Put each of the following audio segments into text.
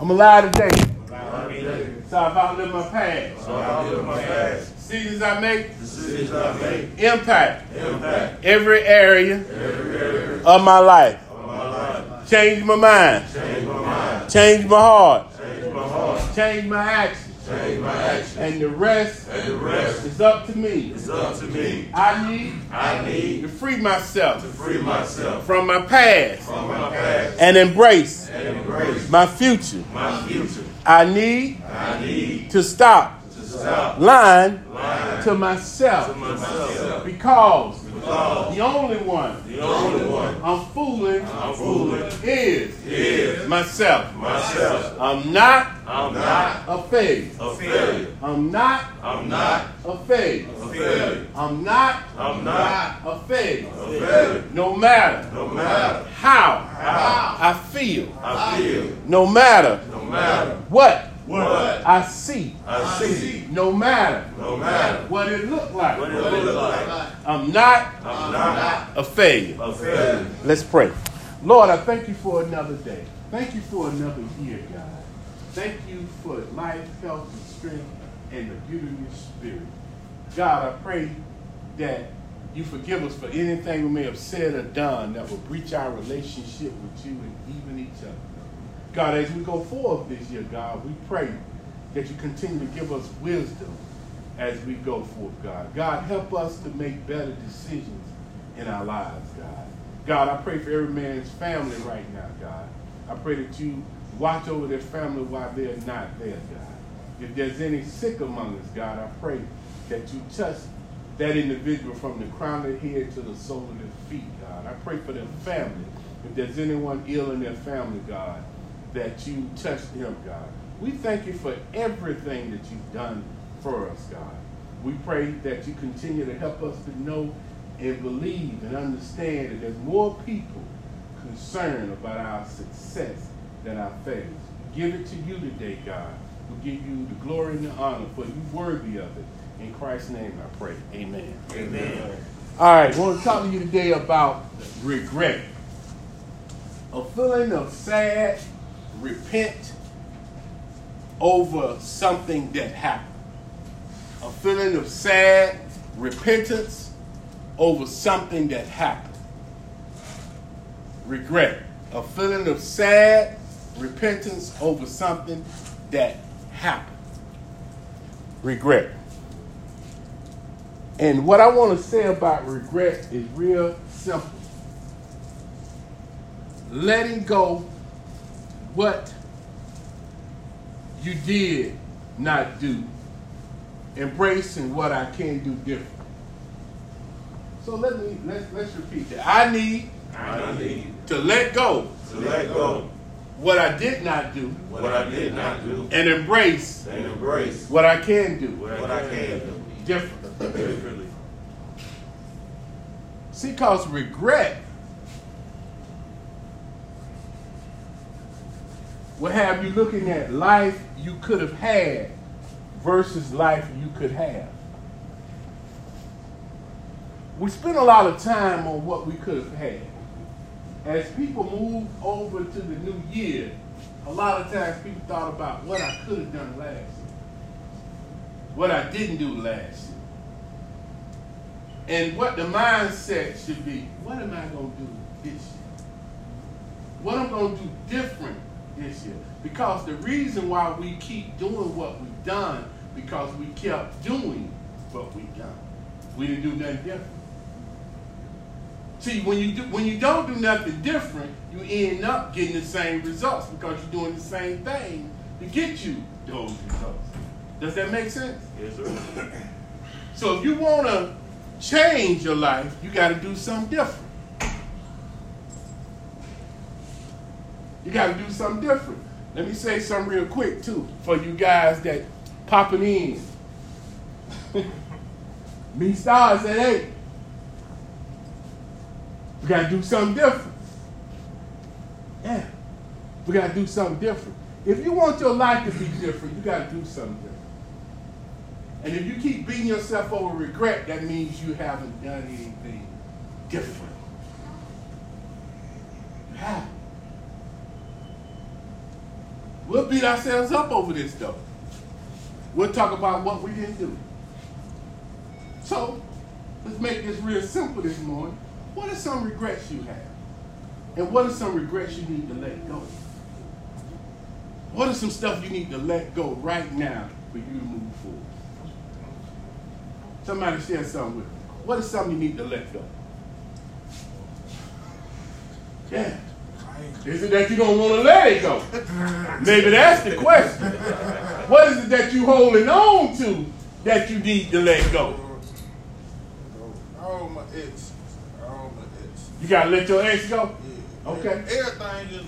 I'm alive today. So I outlive my past. So I outlive my past. Decisions I make. Decisions I make. Impact. Impact. Every area. Every area of my life. of my life. Change my mind. Change my mind. Change my heart. Change my heart. Change my actions. Change my actions. And the rest And the rest is up to me. is up to me. I need I need to free myself to free myself from my past from my past and embrace and embrace my future. my future. I need I need to stop to stop lying lying to myself to myself because because the only one the only one I'm fooling I'm fooling is is myself. myself. I'm not I'm not a failure. a failure. I'm not I'm not a failure. a failure. I'm not I'm not a failure. a failure. No matter No matter how how I feel, I feel, no matter no matter what I see, I see, no matter no matter what it look like, what it looks like, I'm not I'm not a failure. a failure. Let's pray. Lord, I thank you for another day. Thank you for another year, God. Thank you for life, health, and strength, and the beauty of your spirit. God, I pray that you forgive us for anything we may have said or done that will breach our relationship with you and even each other. God, as we go forward this year, God, we pray that you continue to give us wisdom as we go forth, God. God, help us to make better decisions in our lives, God. God, I pray for every man's family right now, God. I pray that you watch over their family while they're not there, God. If there's any sick among us, God, I pray that you touch that individual from the crown of their head to the sole of their feet, God. I pray for their family. If there's anyone ill in their family, God, that you touch them, God. We thank you for everything that you've done for us, God. We pray that you continue to help us to know and believe and understand that there's more people concerned about our success than our failures. Give it to you today, God. We give you the glory and the honor, for you worthy of it. In Christ's name I pray. Amen. Amen. All right, I want to talk to you today about regret. A feeling of sad, repent over something that happened. A feeling of sad repentance over something that happened. Regret. A feeling of sad repentance over something that happened. Regret. And what I want to say about regret is real simple. Letting go what you did not do, embracing what I can do different. So let me let's let's repeat that. I need I need to let go to let go what I did not do what I did not do and embrace and embrace what I can do what I can do different. differently. See, cause regret will have you looking at life you could have had versus life you could have. We spend a lot of time on what we could have had. As people move over to the new year, a lot of times people thought about what I could have done last year, what I didn't do last year. And what the mindset should be, what am I going to do this year? What am I'm going to do different this year? Because the reason why we keep doing what we've done, because we kept doing what we've done. We didn't do nothing different. See, when you do, when you don't do nothing different, you end up getting the same results because you're doing the same thing to get you those results. Does that make sense? Yes, sir. So if you want to change your life, you got to do something different. You got to do something different. Let me say something real quick too for you guys that popping in. Me stars at eight. We got to do something different. Yeah, we got to do something different. If you want your life to be different, you got to do something different. And if you keep beating yourself over regret, that means you haven't done anything different. You haven't. We'll beat ourselves up over this though. We'll talk about what we didn't do. So, let's make this real simple this morning. What are some regrets you have? And what are some regrets you need to let go? What are some stuff you need to let go right now for you to move forward? Somebody share something with me. What is something you need to let go? Yeah. Is it that you don't want to let it go? Maybe that's the question. What is it that you're holding on to that you need to let go? All my ex. All my ex. You gotta let your ex go. Yeah. Okay. Everything just,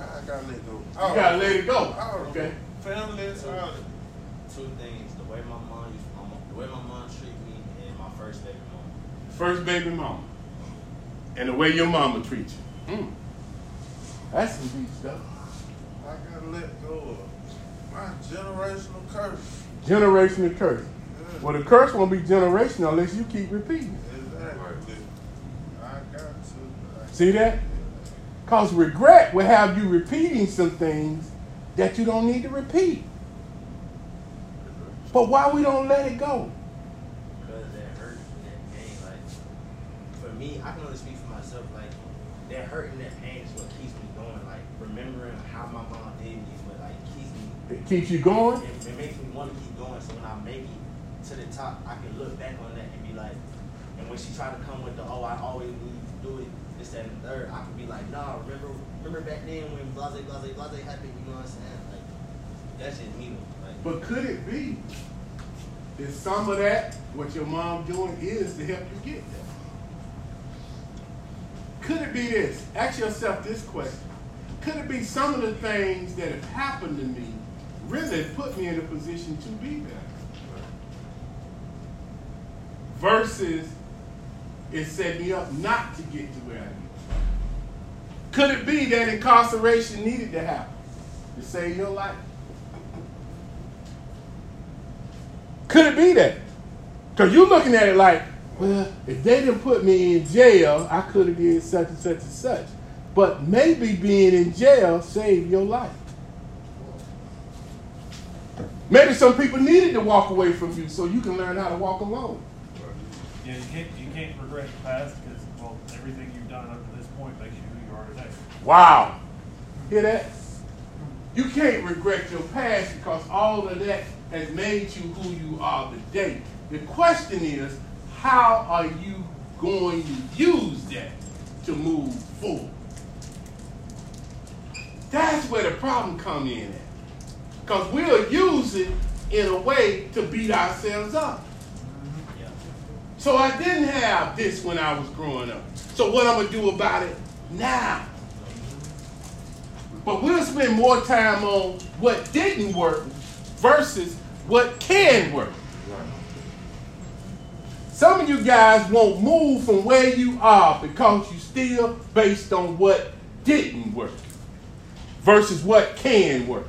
I gotta let go. You gotta let it go. Okay. it. Family, all of. Two things: the way my mom used, my mom, the way my mom treat me, and my first baby mom. First baby mom. And the way your mama treats you. Mm. That's some deep stuff. I gotta let go of my generational curse. Generational curse. Yeah. Well, the curse won't be generational unless you keep repeating. it. Exactly. I got to. See that? Because regret will have you repeating some things that you don't need to repeat. But why we don't let it go? Because that hurt and that pain, like for me, I can only speak for myself. Like that hurt and that pain is what keeps me going. Like remembering how my mom did me is what like keeps me. It keeps you going. It, it makes me want to keep going. So when I make it to the top, I can look back on that and be like, and when she tried to come with the oh, I always you could do it, this that, and the third, I can be like, nah, remember, remember back then when blase, blase, blase happened. You know what I'm saying? Like that's just me. Like But could it be that some of that, what your mom doing, is to help you get there? Could it be this? Ask yourself this question. Could it be some of the things that have happened to me really put me in a position to be there? Versus it set me up not to get to where I need. Could it be that incarceration needed to happen to save your life? Could it be that? Because you're looking at it like, well, if they didn't put me in jail, I could have did such and such and such. But maybe being in jail saved your life. Maybe some people needed to walk away from you so you can learn how to walk alone. Yeah, you can't you can't regret the past because well everything you've done up to this point makes you who you are today. Wow. Hear that? You can't regret your past because all of that has made you who you are today. The question is, how are you going to use that to move forward? That's where the problem come in at. Because we'll use it in a way to beat ourselves up. So I didn't have this when I was growing up. So what I'm gonna do about it now? But we'll spend more time on what didn't work versus what can work. Some of you guys won't move from where you are because you still based on what didn't work versus what can work.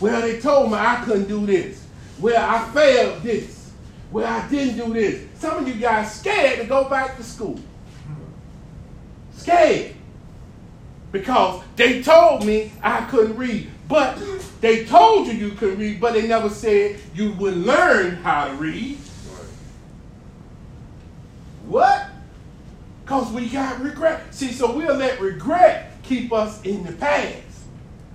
Well, they told me I couldn't do this. Well, I failed this. Well, I didn't do this. Some of you guys scared to go back to school. Scared. Because they told me I couldn't read. But they told you you could read, but they never said you would learn how to read. What? Because we got regret. See, so we'll let regret keep us in the past.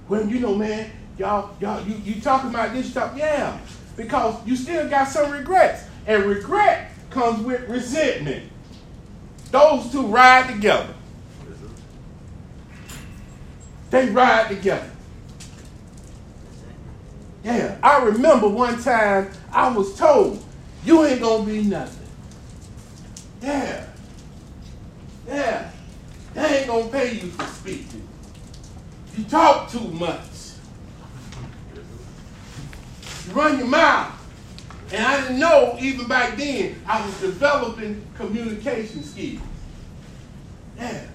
When you know, man, y'all, y'all, you, you talking about this stuff, yeah. Because you still got some regrets. And regret comes with resentment. Those two ride together. They ride together. Yeah, I remember one time I was told, you ain't gonna be nothing. Yeah. Yeah. They ain't gonna pay you for speaking. You talk too much. Run your mouth. And I didn't know even back then I was developing communication skills. Yeah.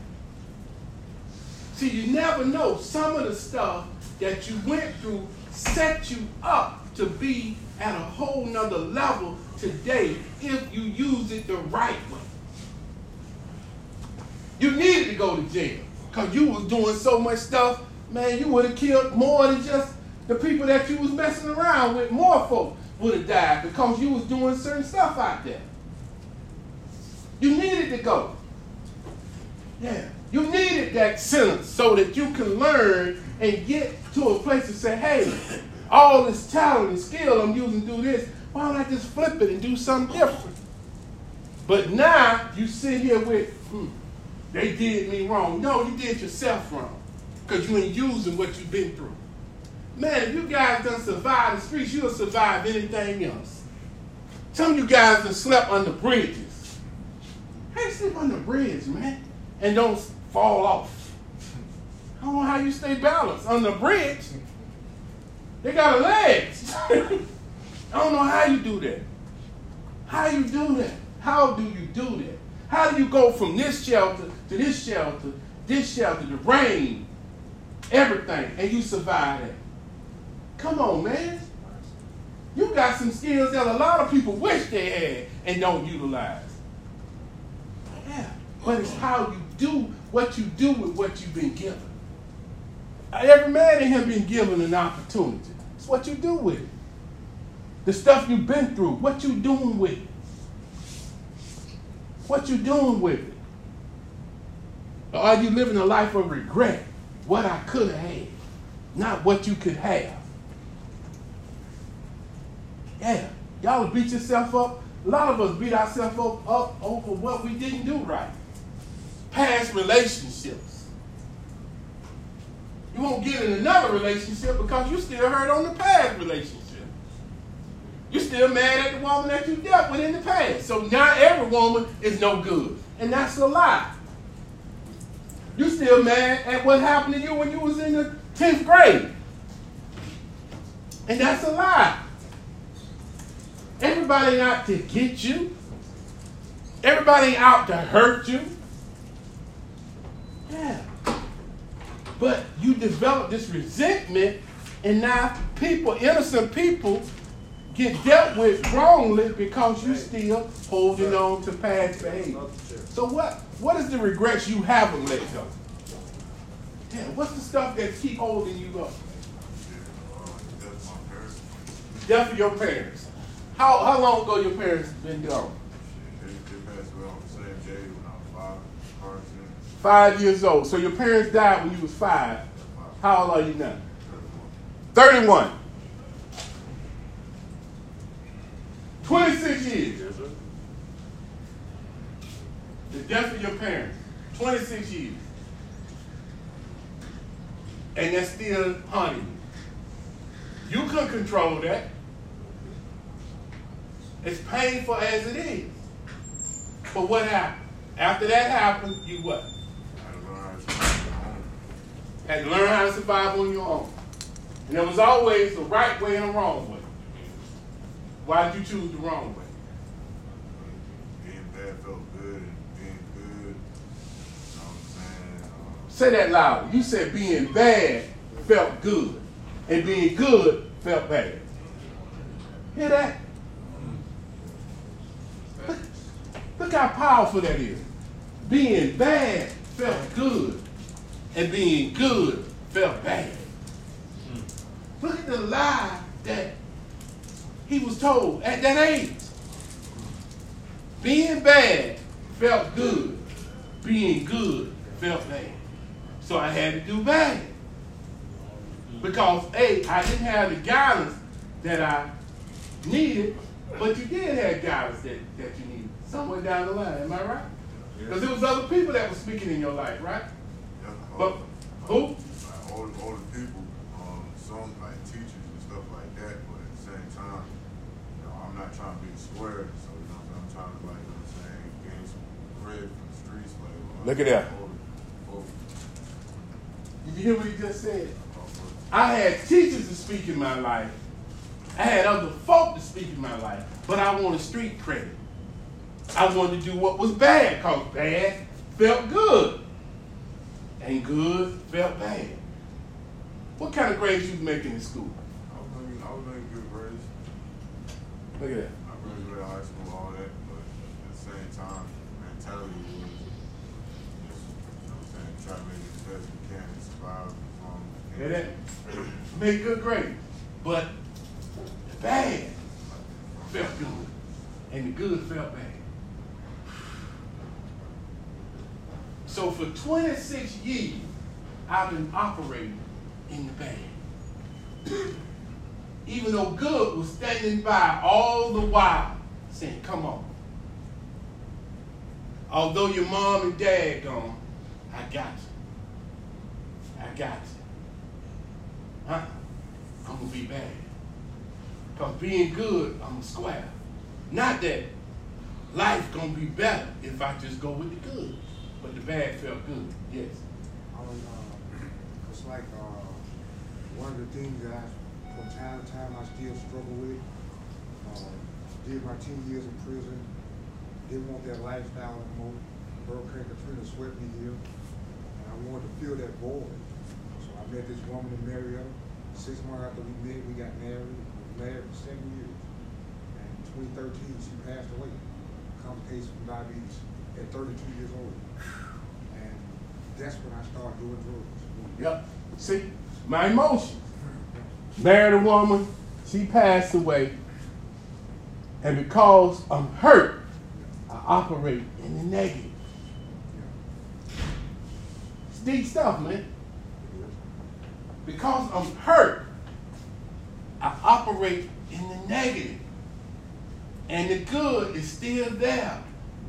See, you never know. Some of the stuff that you went through set you up to be at a whole nother level today if you use it the right way. You needed to go to jail because you was doing so much stuff man, you would have killed more than just the people that you was messing around with. More folks would have died because you was doing certain stuff out there. You needed to go. Yeah. You needed that sentence so that you can learn and get to a place to say, hey, all this talent and skill I'm using to do this, why don't I just flip it and do something different? But now you sit here with, hmm, they did me wrong. No, you did yourself wrong because you ain't using what you've been through. Man, if you guys done survived the streets, you'll survive anything else. Some of you guys have slept under bridges. Hey, sleep on the bridge, man, and don't fall off. I don't know how you stay balanced on the bridge. They got legs. I don't know how you do that. How you do that? How do you do that? How do you go from this shelter to this shelter, this shelter, the rain, everything, and you survive that? Come on, man. You got some skills that a lot of people wish they had and don't utilize. Yeah, but it's how you do what you do with what you've been given. Every man in here been given an opportunity. It's what you do with it. The stuff you've been through, what you doing with it. What you doing with it. Or are you living a life of regret? What I could have had, not what you could have. Yeah, y'all beat yourself up. A lot of us beat ourselves up, up over what we didn't do right. Past relationships. You won't get in another relationship because you still hurt on the past relationship. You're still mad at the woman that you dealt with in the past. So now every woman is no good. And that's a lie. You still mad at what happened to you when you was in the 10th grade. And that's a lie. Everybody out to get you. Everybody out to hurt you. Yeah. But you develop this resentment, and now people, innocent people, get dealt with wrongly because you're still holding on to past behavior. So what? What is the regrets you haven't let go? Yeah, what's the stuff that keep holding you up? Death of your parents. How how long ago your parents been gone? They, they passed away on the same day when I was five. Five years old. So your parents died when you was five. How old are you now? 31. 26 years. Yes, sir. The death of your parents. 26 years. And that's still haunting you. You couldn't control that. It's painful as it is. But what happened? After that happened, you what? Had to learn how to survive on your own. And there was always the right way and the wrong way. Why did you choose the wrong way? Being bad felt good and being good. You know what I'm saying? Um, Say that loud. You said being bad felt good, and being good felt bad. Hear that? Look, look how powerful that is. Being bad felt good, and being good felt bad. Hmm. Look at the lie that he was told at that age. Being bad felt good. Being good felt bad. So I had to do bad. Because A, I didn't have the guidance that I needed, but you did have guidance that, that you needed somewhere down the line. Am I right? Because there was other people that were speaking in your life, right? yeah, But uh, who? like older, older people, um, some like teachers and stuff like that, but at the same time, you know, I'm not trying to be square, so you know, I'm trying to like, you know what I'm saying, gain some bread from the streets, like. Look at that. older- older- Did you hear what he just said? uh, I had teachers to speak in my life. I had other folk to speak in my life, but I wanted street credit. I wanted to do what was bad, because bad felt good. And good felt bad. What kind of grades you making in school? I was making, I was making good grades. Look at that. I graduated high school, all that, but at the same time, mentality was just, you know what I'm saying, try to make it the best you can and survive from Hear that? Made good grades. But the bad felt good. And the good felt bad. So for 26 years, I've been operating in the bad. Even though good was standing by all the while, saying, come on. Although your mom and dad gone, I got you. I got you. Huh? I'm gonna be bad. Because being good, I'm a square. Not that life gonna be better if I just go with the good. But the bad felt good, yes. I was, uh, it's like, uh, one of the things that I, from time to time, I still struggle with. Uh, did my ten years in prison, didn't want that lifestyle anymore. Hurricane Katrina swept me here, and I wanted to fill that void. So I met this woman in Marietta. Six months after we met, we got married. We were married for seven years. And in 2013, she passed away. Complications from diabetes at 32 years old. And that's when I started doing drugs. Yep. See, my emotions. Married a woman, she passed away, and because I'm hurt, I operate in the negative. It's deep stuff, man. Because I'm hurt, I operate in the negative. And the good is still there,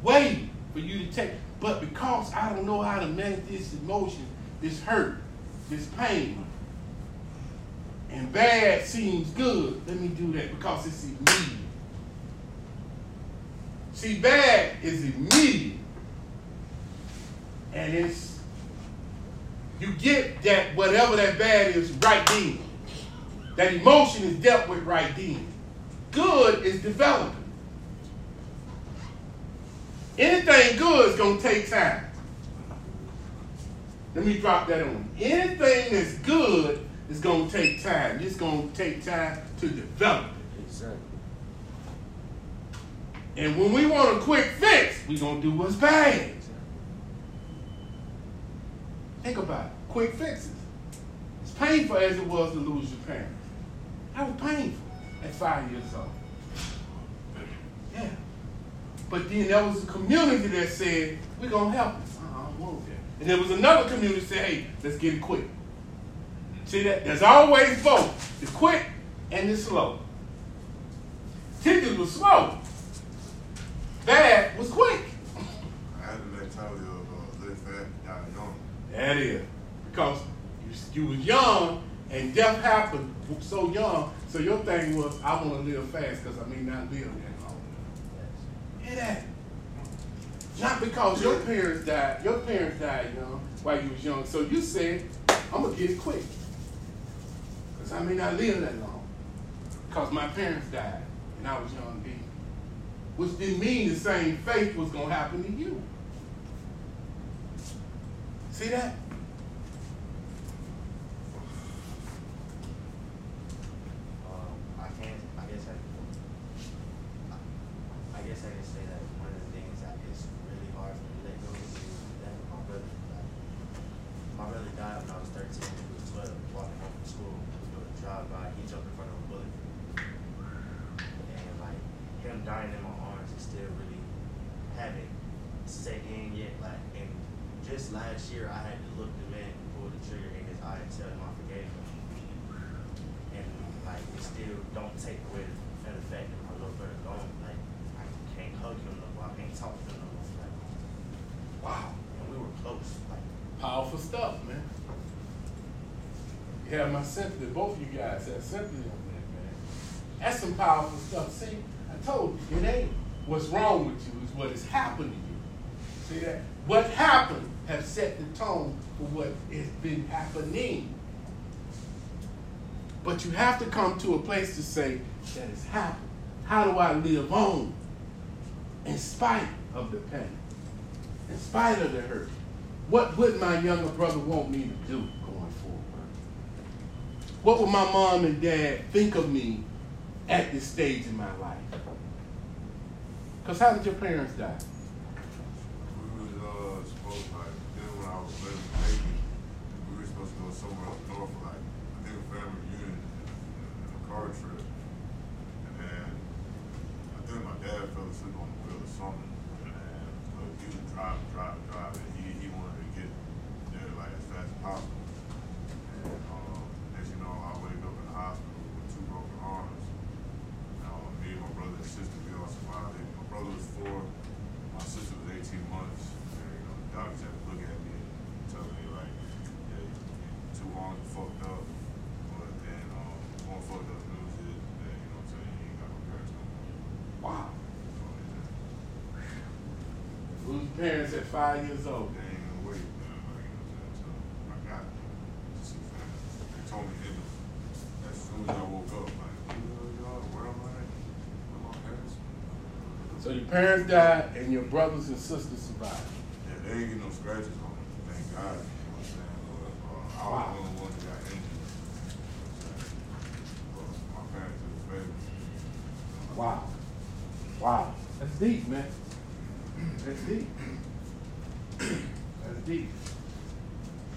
waiting for you to take. But because I don't know how to manage this emotion, this hurt, this pain, and bad seems good, let me do that because it's immediate. See, bad is immediate. And it's, you get that whatever that bad is right then. That emotion is dealt with right then. Good is developing. Anything good is going to take time. Let me drop that on. Anything that's good is going to take time. It's going to take time to develop it. Exactly. And when we want a quick fix, we're going to do what's bad. Think about it. Quick fixes. It's painful as it was to lose your parents. That was painful at five years old. But then there was a community that said, we're going to help you. Uh, I don't want that. And there was another community that said, hey, let's get it quick. See that? There's always both. The quick and the slow. Tickets was slow. Bad was quick. I had the mentality of uh, live fast, die young. That is. Because you, you was young and death happened so young, so your thing was, I want to live fast because I may not live that. Hear that? Not because your parents died, your parents died young while you was young. So you said, I'm gonna get it quick. Because I may not live that long. Because my parents died and I was young then. Which didn't mean the same fate was gonna happen to you. See that? Um, I can't. I guess I. I guess I can say that one of the things that is really hard for me to let go is that my brother died. My brother died when I was thirteen. He was twelve, walking home from school. We were doing a drive by. He jumped in front of a bullet, and like him dying in my arms is still really haven't set in yet. Like, and just last year, I had to look the man who pulled the trigger in his eye and tell him I forgave him and like it still don't take away the the fact that my little brother gone. Like I can't hug him no more. I can't talk to him no more. Like Wow. and we were close. Like Powerful stuff, man. You have my sympathy. Both of you guys have sympathy on that, man. That's some powerful stuff. See, I told you, it ain't what's wrong with you, it's what has happened to you. See that? What happened has set the tone for what has been happening. But you have to come to a place to say, that has happened. How do I live on in spite of the pain? In spite of the hurt? What would my younger brother want me to do? What would my mom and dad think of me at this stage in my life? Because how did your parents die? We was uh, supposed like then when I was little baby, we were supposed to go somewhere up north for like, I think a family reunion and, a car trip. And then I think my dad fell asleep on the wheel or something. And he was driving, driving, driving. He, he wanted to get there like as fast as possible. And um, as you know, I wake up in the hospital with two broken arms. Uh, me and my brother and sister, we all survived it. My brother was four, my sister was 18 months. And, you know, the doctors had to look at me and tell me, like, yeah, you- you- two arms are fucked up. But then, um, more fucked up news is that, you know what I'm saying, you ain't got no parents no more. Wow. So, it's just, Lose parents at five years old. they wait, man, like, you know what I'm saying? So, I got to. They told me the, as soon as I woke up, like, where y'all, where am I? Where my parents? So your parents died and your brothers and sisters survived. Yeah, they ain't get no scratches on them, thank God, you know what I'm saying? Uh, I was the only one that got injured. You know what I'm saying? But my parents did a favor. Wow. Wow. That's deep, man. That's deep. That's deep.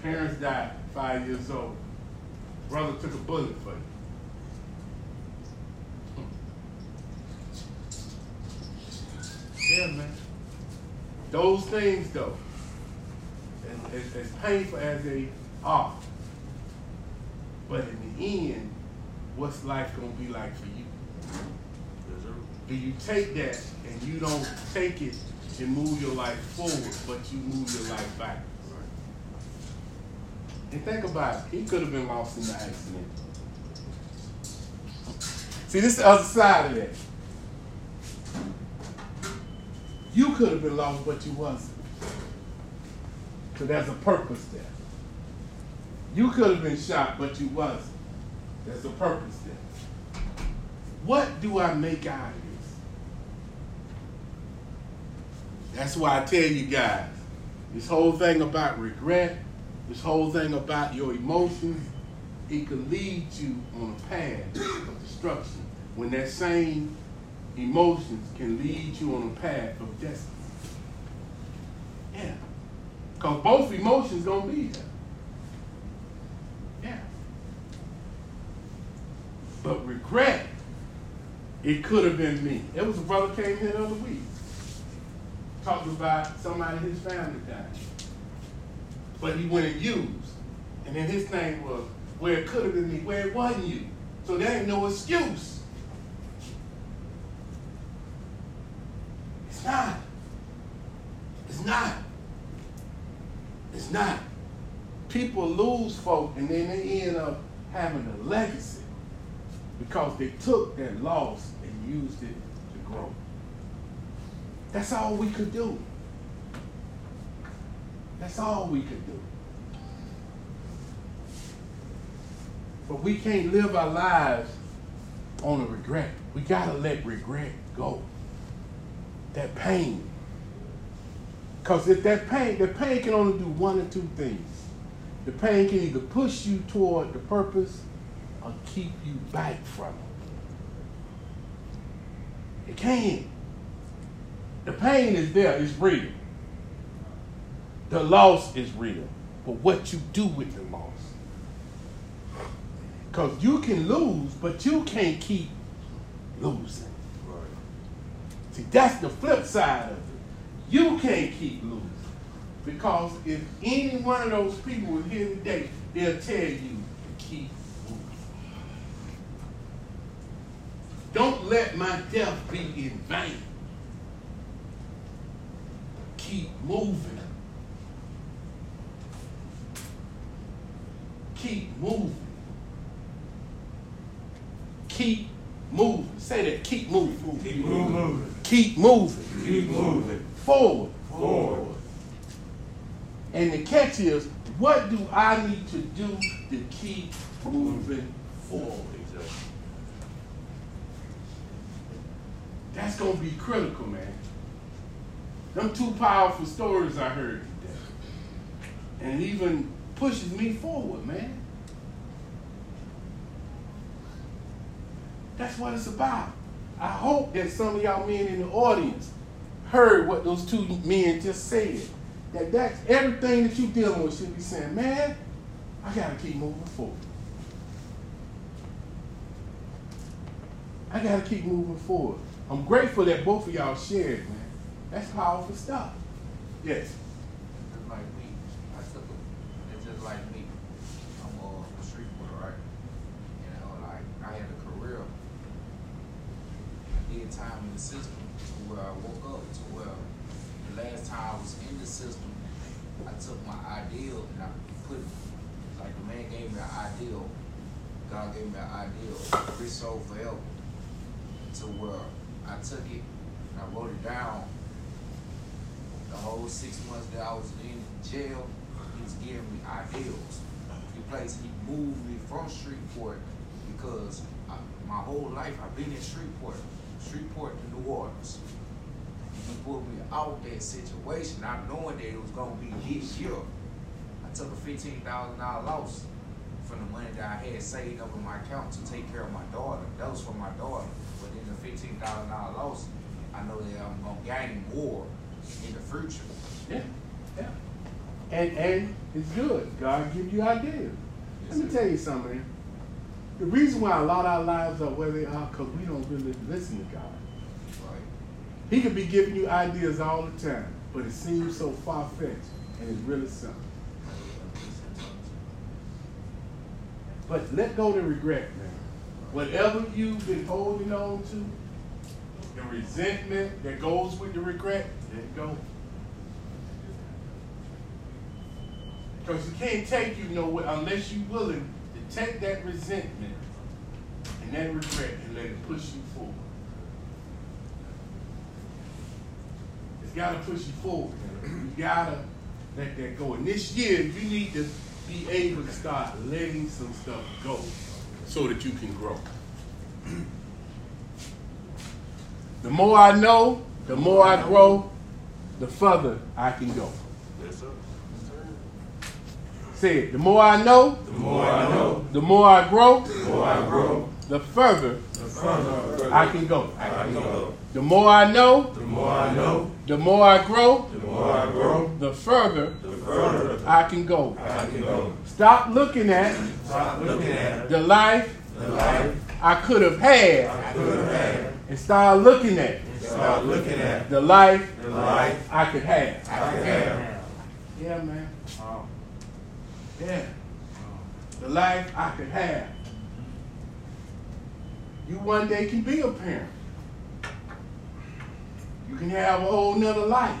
Parents died five years old. Brother took a bullet for you. Yeah, man. Those things, though, as, as, as painful as they are, but in the end, what's life gonna be like for you? Do you take that and you don't take it and move your life forward, but you move your life back. And think about it. He could have been lost in the accident. See, this is the other side of that. You could have been lost, but you wasn't. So there's a purpose there. You could have been shot, but you wasn't. There's a purpose there. What do I make out of this? That's why I tell you guys, this whole thing about regret, this whole thing about your emotions, it could lead you on a path of destruction when that same emotions can lead you on a path of destiny. Yeah. Because both emotions gonna be there. Yeah. But regret, it could have been me. There was a brother came here the other week. Talked about somebody in his family died. But he went and used. And then his thing was, where it could have been me, where it wasn't you. So there ain't no excuse. It's not. It's not. It's not. People lose folk and then they end up having a legacy because they took that loss and used it to grow. That's all we could do. That's all we could do. But we can't live our lives on a regret. We gotta let regret go. That pain. Because if that pain, the pain can only do one or two things. The pain can either push you toward the purpose or keep you back from it. It can. The pain is there, it's real. The loss is real. But what you do with the loss. Because you can lose, but you can't keep losing. See, that's the flip side of it. You can't keep losing. Because if any one of those people was here today, they'll tell you to keep moving. Don't let my death be in vain. Keep moving. Keep moving. Keep moving. Say that. Keep moving. Keep moving. Keep moving. Keep moving. Forward. Forward. And the catch is, what do I need to do to keep moving forward? That's gonna be critical, man. Them two powerful stories I heard today. And it even pushes me forward, man. That's what it's about. I hope that some of y'all men in the audience heard what those two men just said. That that's everything that you dealing with should be saying, man, I gotta keep moving forward. I gotta keep moving forward. I'm grateful that both of y'all shared, man. That's powerful stuff. Yes. Just like me, I took a, it's just like me. I'm a street boy, right? You know, like I had a career. I did time in the system to where I woke up to where the last time I was in the system, I took my ideal and I put it. like the man gave me an ideal. God gave me an ideal, rich soul forever. To where I took it and I wrote it down the whole six months that I was in jail, he was giving me ideals. He placed, he moved me from Shreveport because I, my whole life I've been in Shreveport, Shreveport to New Orleans. He pulled me out that situation, not knowing that it was gonna be this year. I took a fifteen thousand dollar loss from the money that I had saved up in my account to take care of my daughter. That was for my daughter. But then the fifteen thousand dollar loss, I know that I'm gonna gain more in the future. Yeah. Yeah. And and it's good. God give you ideas. Let me tell you something. The reason why a lot of our lives are where they are because we don't really listen to God. Right. He could be giving you ideas all the time, but it seems so far fetched and it's really simple. But let go the regret, man. Whatever you've been holding on to, the resentment that goes with the regret, let it go. Because you can't take you nowhere unless you're willing to take that resentment and that regret and let it push you forward. It's got to push you forward. You got to let that go. And this year, you need to be able to start letting some stuff go so that you can grow. The more I know, the more I grow, the further I can go. Yes, sir. Say it. The more I know, The more I know, the more I grow, the more I grow, the further the further I can go. I can go. The more I know, The more I know, the more I grow, the more I grow, the further the further I can go. I can go. Stop looking at Stop looking at the life the life I could have had I could have had. and start looking at Stop looking at the life the life I could have. I could have. Yeah, man. Yeah. The life I could have. You one day can be a parent. You can have a whole nother life.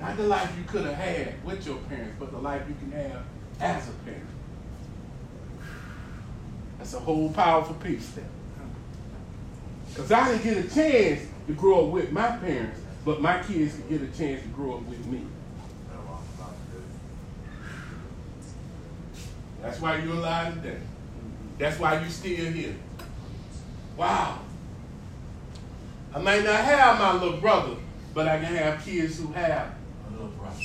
Not the life you could have had with your parents, but the life you can have as a parent. That's a whole powerful piece there. Because I didn't get a chance to grow up with my parents, but my kids can get a chance to grow up with me. That's why you're alive today. That's why you're still here. Wow. I may not have my little brother, but I can have kids who have a little brother.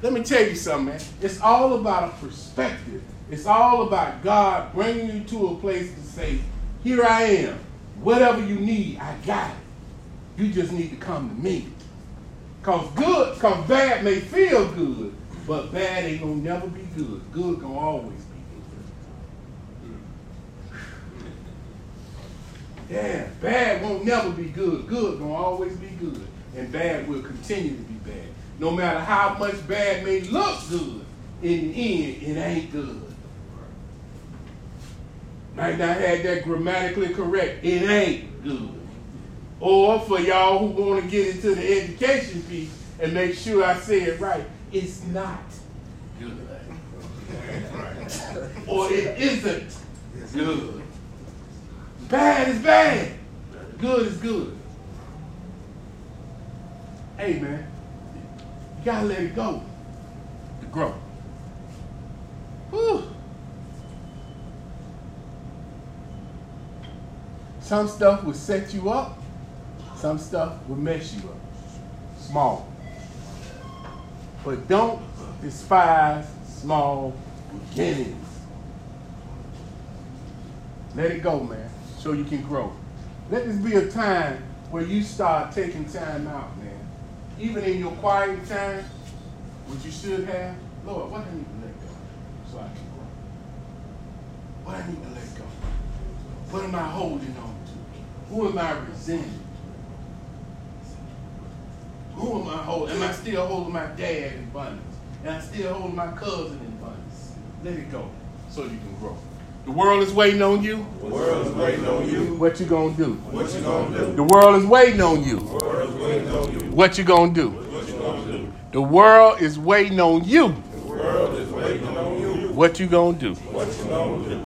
Let me tell you something, man. It's all about a perspective. It's all about God bringing you to a place to say, here I am. Whatever you need, I got it. You just need to come to me. Cause good, cause bad may feel good, but bad ain't gonna never be good. Good gonna always be good. Yeah, bad won't never be good. Good gonna always be good. And bad will continue to be bad. No matter how much bad may look good, in the end, it ain't good. Might not have that grammatically correct. It ain't good. Or for y'all who want to get into the education piece and make sure I say it right, it's not good. or it isn't good. Bad is bad. Good is good. Hey man, you gotta let it go to grow. Whew. Some stuff will set you up, some stuff will mess you up. Small. But don't despise small beginnings. Let it go, man, so you can grow. Let this be a time where you start taking time out, man. Even in your quiet time, which you should have, Lord, what I need to let go so I can grow? What I need to let go? What am I holding on? Who am I resenting? Who am I holding? Am I still holding my dad in abundance? Am I still holding my cousin in abundance? Let it go so you can grow. The world is waiting on you. The world is waiting on you. What you gonna do? What you gonna do? The world is waiting on you. The world is waiting on you. What you gonna do? What you gonna do? The world is waiting on you. The world is waiting on you. What you gonna do? What you gonna do?